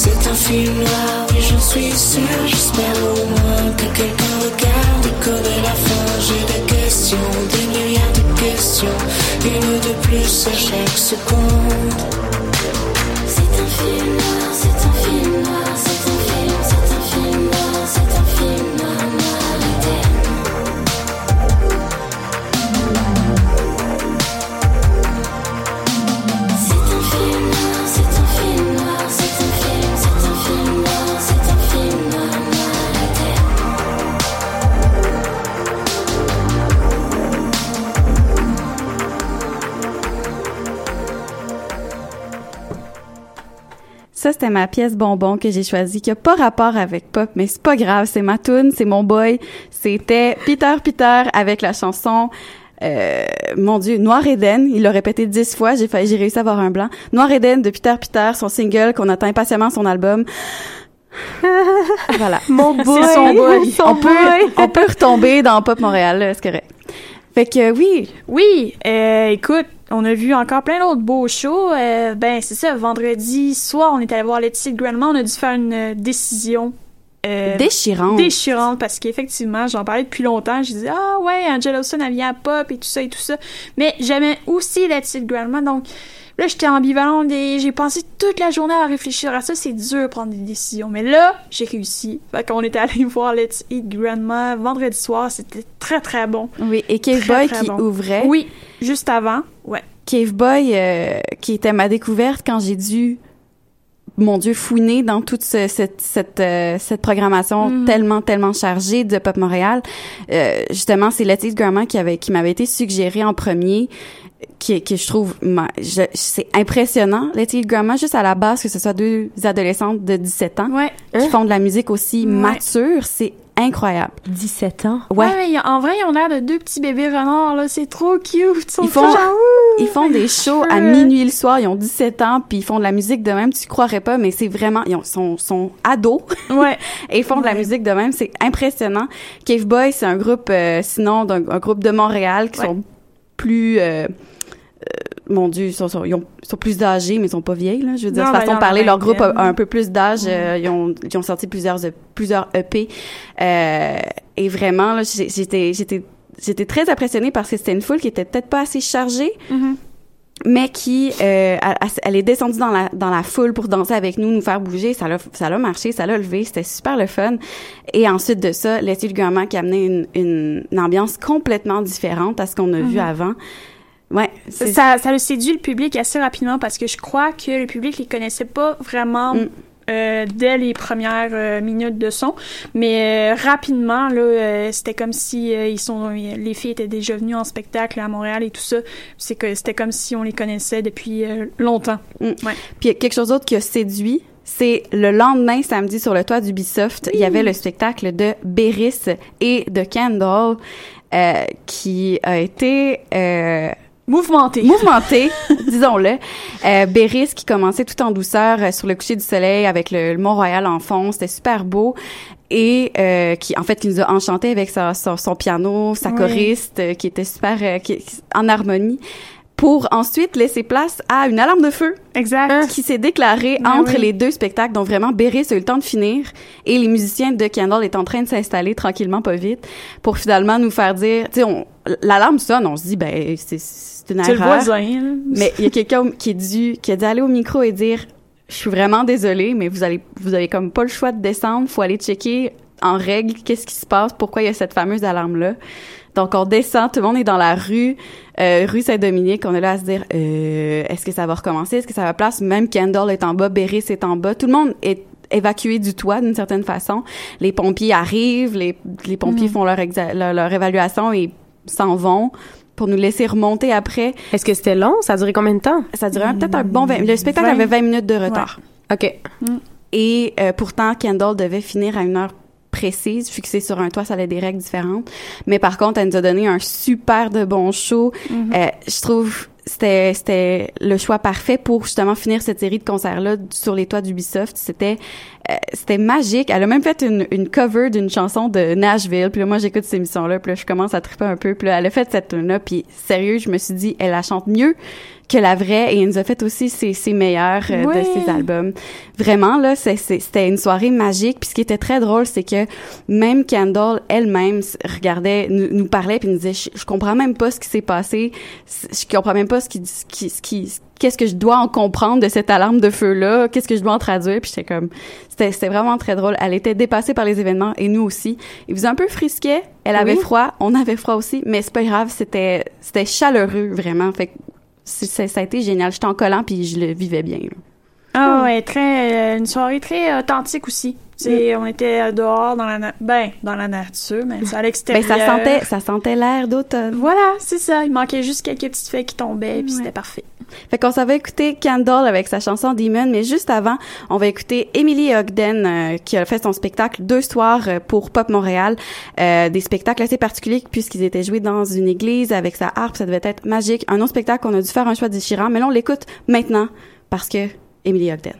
C'est un film noir, oui j'en suis sûr, j'espère au moins que quelqu'un regarde et connaît la fin. J'ai des questions, des myriades de questions, une de plus à chaque seconde. Ça, c'était ma pièce bonbon que j'ai choisie, qui a pas rapport avec pop, mais c'est pas grave, c'est ma tune, c'est mon boy. C'était Peter Peter avec la chanson, euh, mon Dieu, Noir Eden. Il l'a répété dix fois, j'ai failli, j'ai réussi à avoir un blanc. Noir Eden de Peter Peter, son single qu'on attend impatiemment son album. voilà. Mon boy. Son boy. Son on peut, on peut retomber dans Pop Montréal, c'est correct. Fait que euh, oui. Oui, euh, écoute, on a vu encore plein d'autres beaux shows. Euh, ben, c'est ça, vendredi soir, on est allé voir Let's Eat Grandma. On a dû faire une euh, décision. euh, Déchirante. Déchirante, parce qu'effectivement, j'en parlais depuis longtemps. Je disais, ah ouais, Angela Wilson, elle vient à pop et tout ça et tout ça. Mais j'aimais aussi Let's Eat Grandma. Donc là, j'étais ambivalente et j'ai passé toute la journée à réfléchir à ça. C'est dur de prendre des décisions. Mais là, j'ai réussi. Fait qu'on était allé voir Let's Eat Grandma vendredi soir. C'était très, très bon. Oui, et Cave Boy très qui bon. ouvrait? Oui, juste avant. Ouais. Cave Boy, euh, qui était ma découverte quand j'ai dû, mon Dieu, fouiner dans toute ce- cette cette euh, cette programmation Mhm. tellement tellement chargée de Pop Montréal. Euh, justement, c'est Letty Grandma qui avait qui m'avait été suggéré en premier. Qui, qui je trouve c'est impressionnant Letty Grandma juste à la base que ce soit deux adolescentes de 17 ans qui font de la musique aussi Ouais. mature c'est incroyable 17 ans? Ouais, Ouais, mais en vrai, ils ont l'air de deux petits bébés renards, là. C'est trop cute. Ils, sont Ils font, genre, ils font des shows à minuit le soir. Ils ont 17 ans, puis ils font de la musique de même. Tu croirais pas, mais c'est vraiment... Ils ont- sont, sont ados. Ouais. et ils font de la musique de même. C'est impressionnant. Cave Boy, c'est un groupe, euh, sinon, d'un un groupe de Montréal qui sont plus... euh, euh, mon Dieu, ils sont, sont- ils ont- ils sont plus âgés, mais ils sont pas vieilles. Là. Je veux dire, Non, de façon de parler, leur groupe a, un peu plus d'âge. euh, ils, ont, ils ont sorti plusieurs, plusieurs EP. Euh, et vraiment, là, j'ai- j'étais, j'étais, j'étais très impressionnée parce que c'était une foule qui était peut-être pas assez chargée Mhm. mais qui euh, elle, est descendue dans la dans la foule pour danser avec nous, nous faire bouger, ça l'a ça l'a marché, ça l'a levé, c'était super le fun. Et ensuite de ça, Letty le Gouvernement qui a amené une, une, une ambiance complètement différente à ce qu'on a vu Mhm. avant. Ouais, Ça, ça, a séduit le public assez rapidement parce que je crois que le public les connaissait pas vraiment Mm. euh, dès les premières euh, minutes de son. Mais euh, rapidement, là, euh, c'était comme si euh, ils sont, les filles étaient déjà venues en spectacle à Montréal et tout ça. C'est que c'était comme si on les connaissait depuis longtemps. Ouais. Puis quelque chose d'autre qui a séduit, c'est le lendemain, samedi, sur le toit d'Ubisoft, il y avait le spectacle de Beris et de Kendall euh, qui a été... Euh, Mouvementé. Mouvementé, disons-le. Euh, Béris qui commençait tout en douceur euh, sur le coucher du soleil avec le, le Mont-Royal en fond. C'était super beau. Et euh, qui, en fait, qui nous a enchanté avec sa- son, son piano, sa Oui. choriste, euh, qui était super euh, qui- en harmonie pour ensuite laisser place à une alarme de feu exact. qui s'est déclarée Ben entre oui. les deux spectacles dont vraiment Béris a eu le temps de finir et les musiciens de Kendall est en train de s'installer tranquillement pas vite pour finalement nous faire dire tu sais l'alarme sonne on se dit ben c'est une C'est le erreur voisin. mais il y a quelqu'un qui est dû qui a dû aller au micro et dire je suis vraiment désolée mais vous allez vous avez comme pas le choix de descendre faut aller checker en règle qu'est-ce qui se passe pourquoi il y a cette fameuse alarme là donc on descend tout le monde est dans la rue euh, rue Saint-Dominique on est là à se dire euh, est-ce que ça va recommencer? Est-ce que ça va place? Même Kendall est en bas Béris est en bas tout le monde est évacué du toit d'une certaine façon les pompiers arrivent les, les pompiers Mhm. font leur, leur leur évaluation et s'en vont pour nous laisser remonter après. Est-ce que c'était long? Ça a duré combien de temps? Ça durait peut-être un bon 20 Le spectacle 20. avait 20 minutes de retard. OK. Et euh, pourtant, Kendall devait finir à une heure précise, fixée sur un toit, ça avait des règles différentes. Mais par contre, elle nous a donné un super de bon show. Mhm. Euh, je trouve c'était c'était le choix parfait pour justement finir cette série de concerts là sur les toits d'Ubisoft c'était euh, c'était magique elle a même fait une, une cover d'une chanson de Nashville puis là moi j'écoute ces émissions là puis là je commence à triper un peu puis là elle a fait cette tune là puis sérieux je me suis dit elle la chante mieux que la vraie et elle nous a fait aussi ses, ses meilleurs euh, de ses albums. Vraiment là c'était une soirée magique. Puis ce qui était très drôle c'est que même Kendall elle-même regardait nous, nous parlait puis nous disait je, je comprends même pas ce qui s'est passé. Je comprends même pas ce qui ce qui ce qui qu'est-ce que je dois en comprendre de cette alarme de feu là qu'est-ce que je dois en traduire? Puis j'étais comme c'était vraiment très drôle. Elle était dépassée par les événements et nous aussi. Il faisait un peu frisquet elle avait Oui. froid. On avait froid aussi. Mais c'est pas grave c'était c'était chaleureux vraiment. Fait que ça a été génial j'étais en collant puis je le vivais bien là. Ah ouais, très euh, une soirée très authentique aussi. C'est on était euh, dehors dans la na- ben dans la nature, mais à ben l'extérieur. ça sentait ça sentait l'air d'automne Voilà, c'est ça. Il manquait juste quelques petites feuilles qui tombaient, puis c'était parfait. Fait qu'on s'en écouter Kendall avec sa chanson Demon, mais juste avant, on va écouter Emily Ogden euh, qui a fait son spectacle deux soirs euh, pour Pop Montréal, euh, des spectacles assez particuliers puisqu'ils étaient joués dans une église avec sa harpe, ça devait être magique. Un autre spectacle, on a dû faire un choix déchirant, mais là on l'écoute maintenant parce que Emily Ogden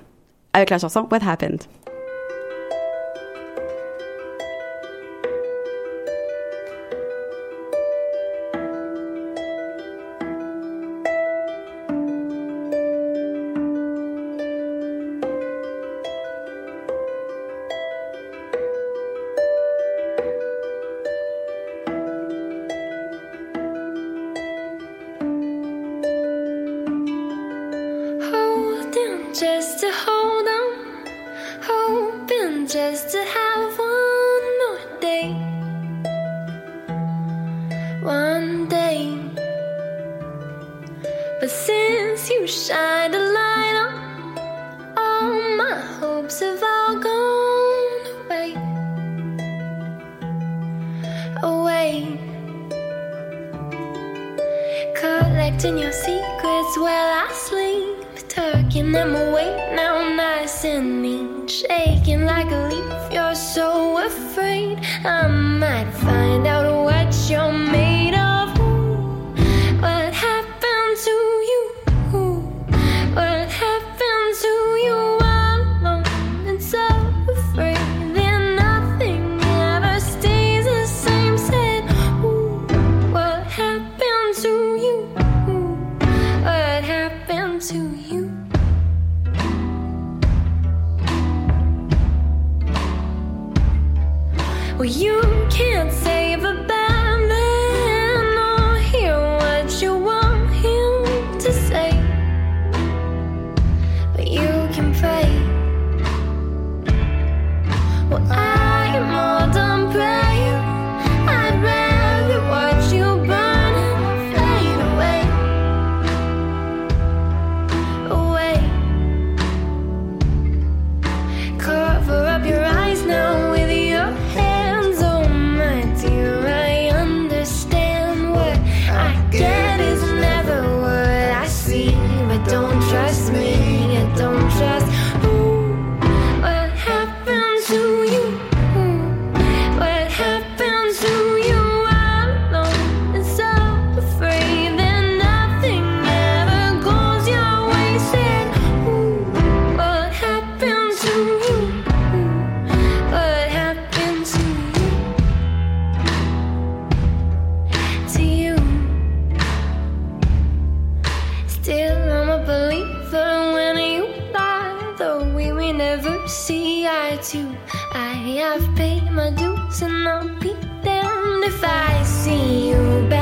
avec la chanson What Happened. Collecting your secrets while I sleep, tucking them away now, nice and neat. Shaking like a leaf, you're so afraid. I might find out what you're made mercy I do. I have paid my dues and I'll be damned if I see you back.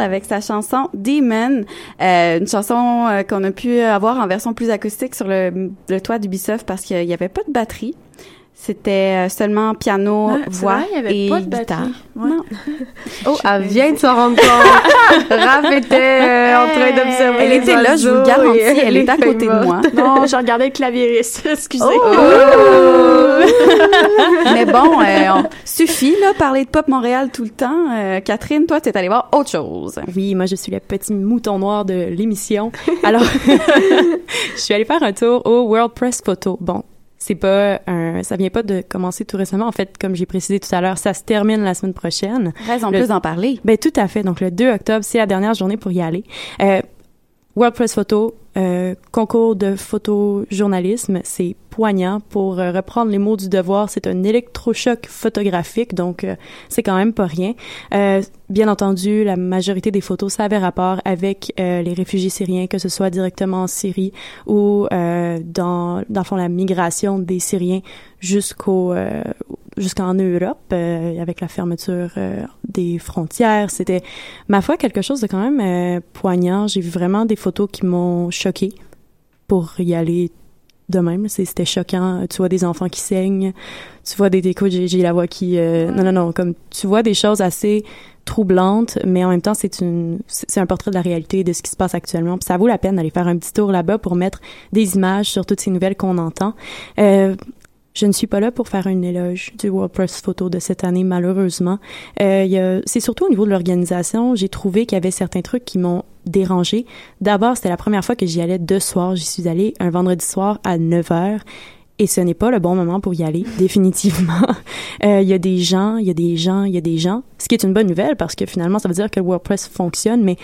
Avec sa chanson Demon, euh, une chanson euh, qu'on a pu avoir en version plus acoustique sur le, le toit d'Ubisoft parce qu'il n'y avait pas de batterie. C'était euh, seulement piano, Ouais, voix vrai, il y avait et pas de guitare. batterie. Ouais. Non. Oh, elle vient de s'en rendre compte. Raph était euh, en train d'observer Elle les était là, je vous garantis, elle est à côté de moi. Non, j'ai regardé le clavieriste. Excusez. Oh! Mais bon, euh, on- suffit là parler de Pop Montréal tout le temps. Euh, Catherine, toi, t'es allée voir autre chose. Oui, moi je suis le petit mouton noir de l'émission. Alors, je suis allée faire un tour au World Press Photo. Bon, c'est pas un, ça vient pas de commencer tout récemment. En fait, comme j'ai précisé tout à l'heure, ça se termine la semaine prochaine. Raison Le- plus d'en parler. Ben tout à fait. Donc le 2 octobre, c'est la dernière journée pour y aller. Euh, World Press Photo, euh, concours de photojournalisme, c'est poignant. Pour euh, reprendre les mots du devoir, c'est un électrochoc photographique, donc euh, c'est quand même pas rien. Euh, bien entendu, la majorité des photos, ça avait rapport avec euh, les réfugiés syriens, que ce soit directement en Syrie ou dans, dans le fond, la migration des Syriens jusqu'au jusqu'en Europe euh, avec la fermeture euh, des frontières. C'était, ma foi, quelque chose de quand même euh, poignant. J'ai vu vraiment des photos qui m'ont choqué pour y aller de même. C'était choquant. Tu vois des enfants qui saignent. Tu vois des écoutes, j'ai la voix qui... euh, Non, non, non. Comme tu vois des choses assez troublantes, mais en même temps, c'est une, c'est un portrait de la réalité de ce qui se passe actuellement. Puis ça vaut la peine d'aller faire un petit tour là-bas pour mettre des images sur toutes ces nouvelles qu'on entend. Euh, je ne suis pas là pour faire un éloge du World Press Photo de cette année, malheureusement. Euh, c'est surtout au niveau de l'organisation, j'ai trouvé qu'il y avait certains trucs qui m'ont dérangé. D'abord, c'était la première fois que j'y allais de soir. J'y suis allée un vendredi soir à 9 heures. Et ce n'est pas le bon moment pour y aller, définitivement. Euh, Il y a des gens, il y a des gens, il y a des gens. Ce qui est une bonne nouvelle parce que finalement, ça veut dire que WordPress fonctionne, mais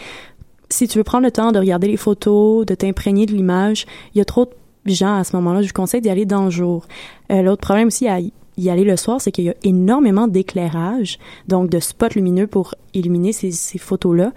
si tu veux prendre le temps de regarder les photos, de t'imprégner de l'image, il y a trop de gens à ce moment-là. Je vous conseille d'y aller dans le jour. Euh, L'autre problème aussi à y- aller le soir, c'est qu'il y a énormément d'éclairage, donc de spots lumineux pour illuminer ces, photos-là.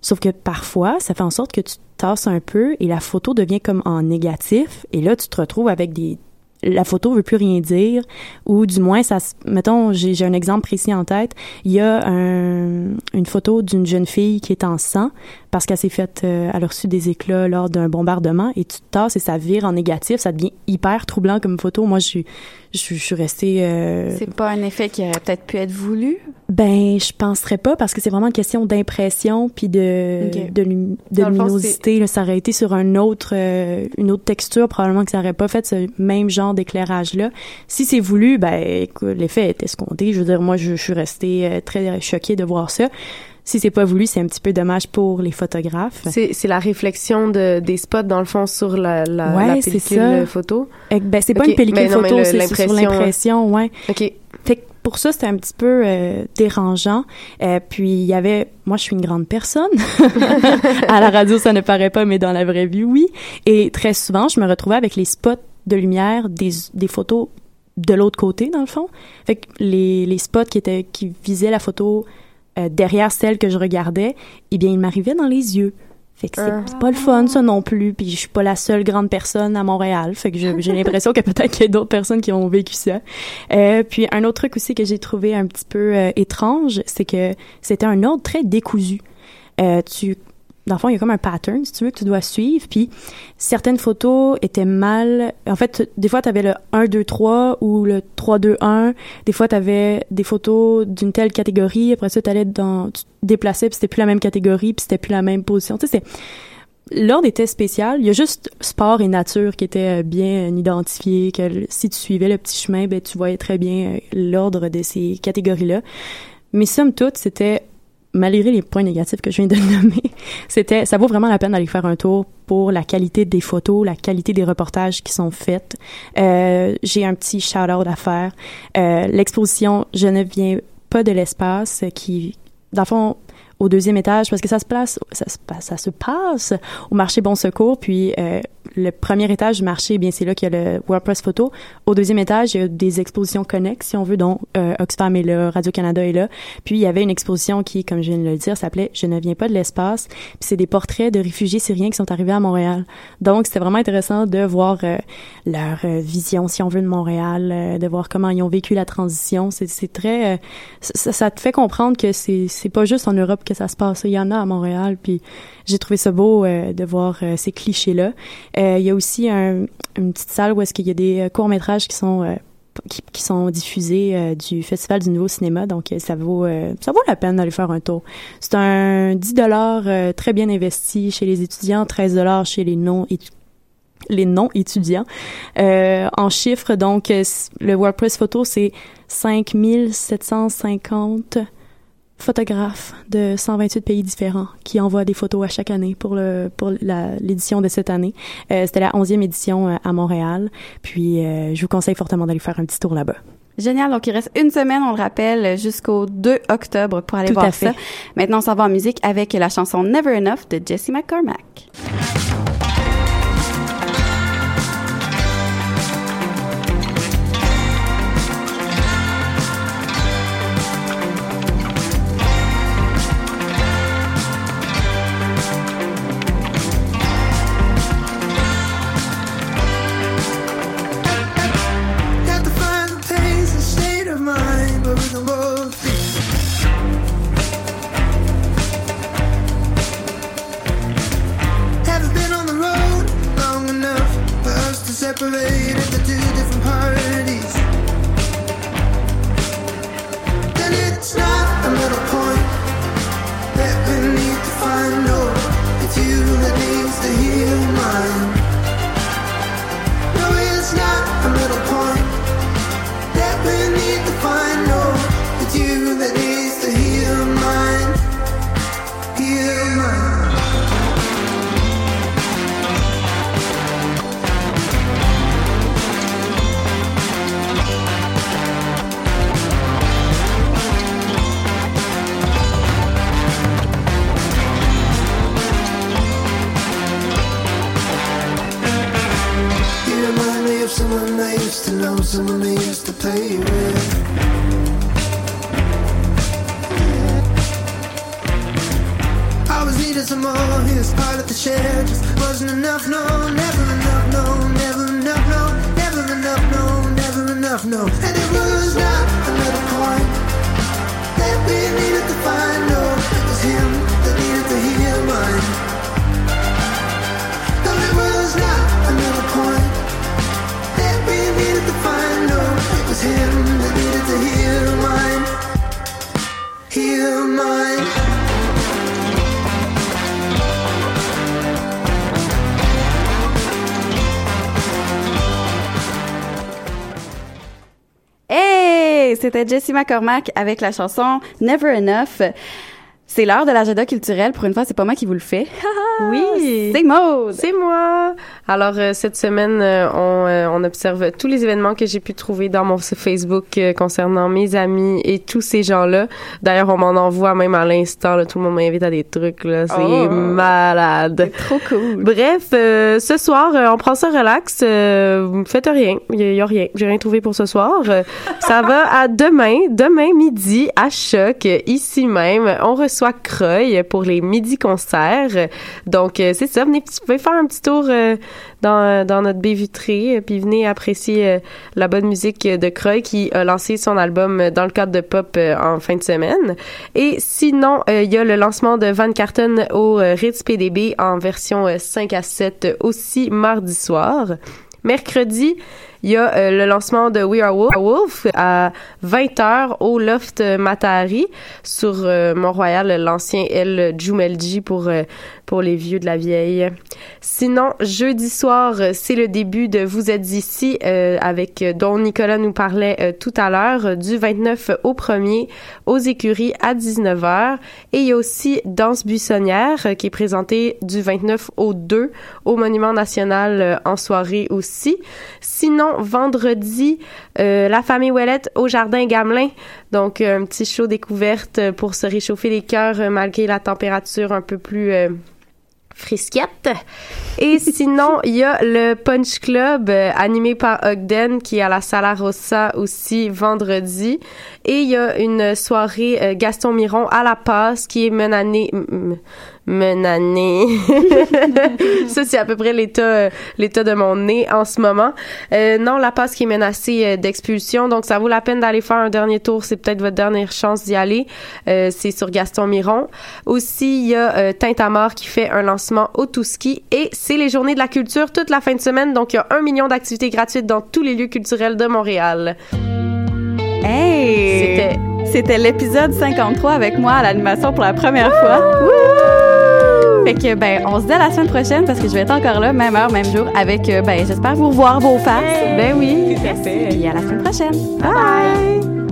Sauf que parfois, ça fait en sorte que tu tasses un peu et la photo devient comme en négatif. Et là, tu te retrouves avec des... La photo veut plus rien dire, ou du moins, ça, mettons, j'ai un exemple précis en tête. Il y a un- une photo d'une jeune fille qui est en sang parce qu'elle s'est faite, euh, elle a reçu des éclats lors d'un bombardement et tu te tasses et ça vire en négatif, ça devient hyper troublant comme photo. Moi, je suis, je, suis- je suis restée. euh, C'est pas un effet qui aurait peut-être pu être voulu? ben, je penserais pas parce que c'est vraiment une question d'impression puis de de, lum- de Dans le fond, luminosité. là. ça aurait été sur un autre euh, une autre texture probablement que ça aurait pas fait ce même genre d'éclairage là. Si c'est voulu, ben écoute, l'effet est escompté. Je veux dire, moi, je, je suis restée euh, très choquée de voir ça. Si c'est pas voulu, c'est un petit peu dommage pour les photographes. C'est la réflexion de, des spots, dans le fond, sur la, la, Ouais, la c'est pellicule ça. photo. Eh, Ben, c'est pas une pellicule non, photo, c'est sur- l'impression, ouais. OK. Fait que pour ça, c'était un petit peu euh, dérangeant. Euh, puis il y avait, moi, je suis une grande personne. à la radio, ça ne paraît pas, mais dans la vraie vie, oui. Et très souvent, je me retrouvais avec les spots de lumière des, des photos de l'autre côté, dans le fond. Fait que les, les spots qui étaient qui visaient la photo euh, derrière celle que je regardais, eh bien, ils m'arrivaient dans les yeux. Fait que c'est Ah. c'est pas le fun, ça non plus. Puis je suis pas la seule grande personne à Montréal. Fait que j'ai l'impression que peut-être qu'il y a d'autres personnes qui ont vécu ça. Euh, puis un autre truc aussi que j'ai trouvé un petit peu euh, étrange, c'est que c'était un ordre très décousu. Euh, tu dans le fond, il y a comme un pattern, si tu veux, que tu dois suivre. Puis, certaines photos étaient mal... En fait, des fois, tu avais le 1, 2, 3 ou le 3, 2, 1. Des fois, tu avais des photos d'une telle catégorie. Après ça, tu allais dans... Tu te déplaçais, puis c'était plus la même catégorie, puis c'était plus la même position. Tu sais. L'ordre était spécial. Il y a juste sport et nature qui étaient euh, bien euh, identifiés, que si tu suivais le petit chemin, ben, tu voyais très bien euh, l'ordre de ces catégories-là. Mais somme toute, c'était malgré les points négatifs que je viens de nommer, c'était, ça vaut vraiment la peine d'aller faire un tour pour la qualité des photos, la qualité des reportages qui sont faits. Euh, j'ai un petit shout-out à faire. Euh, l'exposition Je ne viens pas de l'espace qui, dans le fond, au deuxième étage parce que ça se place ça se passe au marché Bon Secours puis euh, le premier étage du marché, eh bien c'est là qu'il y a le WordPress Photo. Au deuxième étage, il y a des expositions connexes, si on veut, dont euh, Oxfam est là, Radio-Canada est là. Puis il y avait une exposition qui, comme je viens de le dire, s'appelait Je ne viens pas de l'espace. Puis c'est des portraits de réfugiés syriens qui sont arrivés à Montréal. Donc c'était vraiment intéressant de voir euh, leur euh, vision, si on veut, de Montréal, euh, de voir comment ils ont vécu la transition. C'est très... euh, ça, ça te fait comprendre que c'est pas juste en Europe que ça se passe. Il y en a à Montréal. Puis j'ai trouvé ça beau euh, de voir euh, ces clichés-là. Euh, il y a aussi un- une petite salle où est-ce qu'il y a des euh, courts-métrages qui sont... euh, qui, qui sont diffusés du Festival du Nouveau Cinéma, donc ça vaut ça vaut la peine d'aller faire un tour. C'est un 10 dollars très bien investi chez les étudiants, 13 dollars chez les non étu- les non étudiants. Euh, en chiffres, donc le WordPress photo c'est 5750 photographes de 128 pays différents qui envoient des photos à chaque année pour le pour la- l'édition de cette année. Euh, C'était la 11e édition euh, à Montréal. Puis euh, je vous conseille fortement d'aller faire un petit tour là-bas. Génial. Donc, il reste une semaine, on le rappelle, jusqu'au 2 octobre pour aller Tout voir à fait. ça. Maintenant, on s'en va en musique avec la chanson Never Enough de Jesse McCormack. C'était Jessie McCormack avec la chanson Never Enough. C'est l'heure de l'agenda culturel. Pour une fois, c'est pas moi qui vous le fais. Oui. C'est Maude. C'est moi. Alors euh, cette semaine, euh, on, euh, on observe tous les événements que j'ai pu trouver dans mon Facebook euh, concernant mes amis et tous ces gens-là. D'ailleurs, on m'en envoie même à l'instant. Tout le monde m'invite à des trucs. là. C'est Oh. malade. Trop cool. Bref, euh, ce soir, euh, on prend ça relax. Euh, vous faites rien. Il y, a- y a rien. J'ai rien trouvé pour ce soir. Ça va à demain, demain midi à Choc, ici même. On reçoit Croy pour les midi concerts. Donc euh, c'est ça. Venez, vous pouvez faire un petit tour euh, dans, dans notre baie vitrée, euh, puis venez apprécier euh, la bonne musique de Croy qui a lancé son album euh, dans le cadre de pop euh, en fin de semaine. Et sinon, euh, il y a le lancement de Van Carton au euh, Ritz PDB en version euh, 5 à 7 euh, aussi mardi soir. Mercredi, il y a euh, le lancement de We Are Wolf, à 20h au Loft euh, Matahari sur euh, Mont-Royal, l'ancien L Jumelji pour euh, pour les vieux de la vieille. Sinon, jeudi soir, c'est le début de Vous êtes ici euh, avec euh, dont Nicolas nous parlait euh, tout à l'heure euh, du 29 au 1er aux écuries à 19h et il y a aussi Danse buissonnière euh, qui est présentée du 29 au 2 au Monument national en soirée aussi. Sinon, vendredi, la famille Ouellette au Jardin Gamelin. Donc, un petit show découverte pour se réchauffer les cœurs malgré la température un peu plus... Frisquette. Et sinon, il y a le Punch Club euh, animé par Ogden qui est à la Sala Rossa aussi vendredi. Et il y a une soirée euh, Gaston Miron à la passe qui est menannée m- menannée. Ça c'est à peu près l'état euh, l'état de mon nez en ce moment. Euh, non, la passe qui est menacée euh, d'expulsion, donc ça vaut la peine d'aller faire un dernier tour, c'est peut-être votre dernière chance d'y aller. Euh, c'est sur Gaston Miron. Aussi, il y a euh, Tintamar qui fait un lancement au Touski et c'est les journées de la culture toute la fin de semaine, donc il y a un million d'activités gratuites dans tous les lieux culturels de Montréal. Hey! C'était- C'était l'épisode 53 avec moi à l'animation pour la première fois. Fait que, ben, on se dit à la semaine prochaine parce que je vais être encore là, même heure, même jour, avec, euh, ben, j'espère vous revoir vos faces. Ben oui. Tout à fait. Et à la semaine prochaine. Bye bye!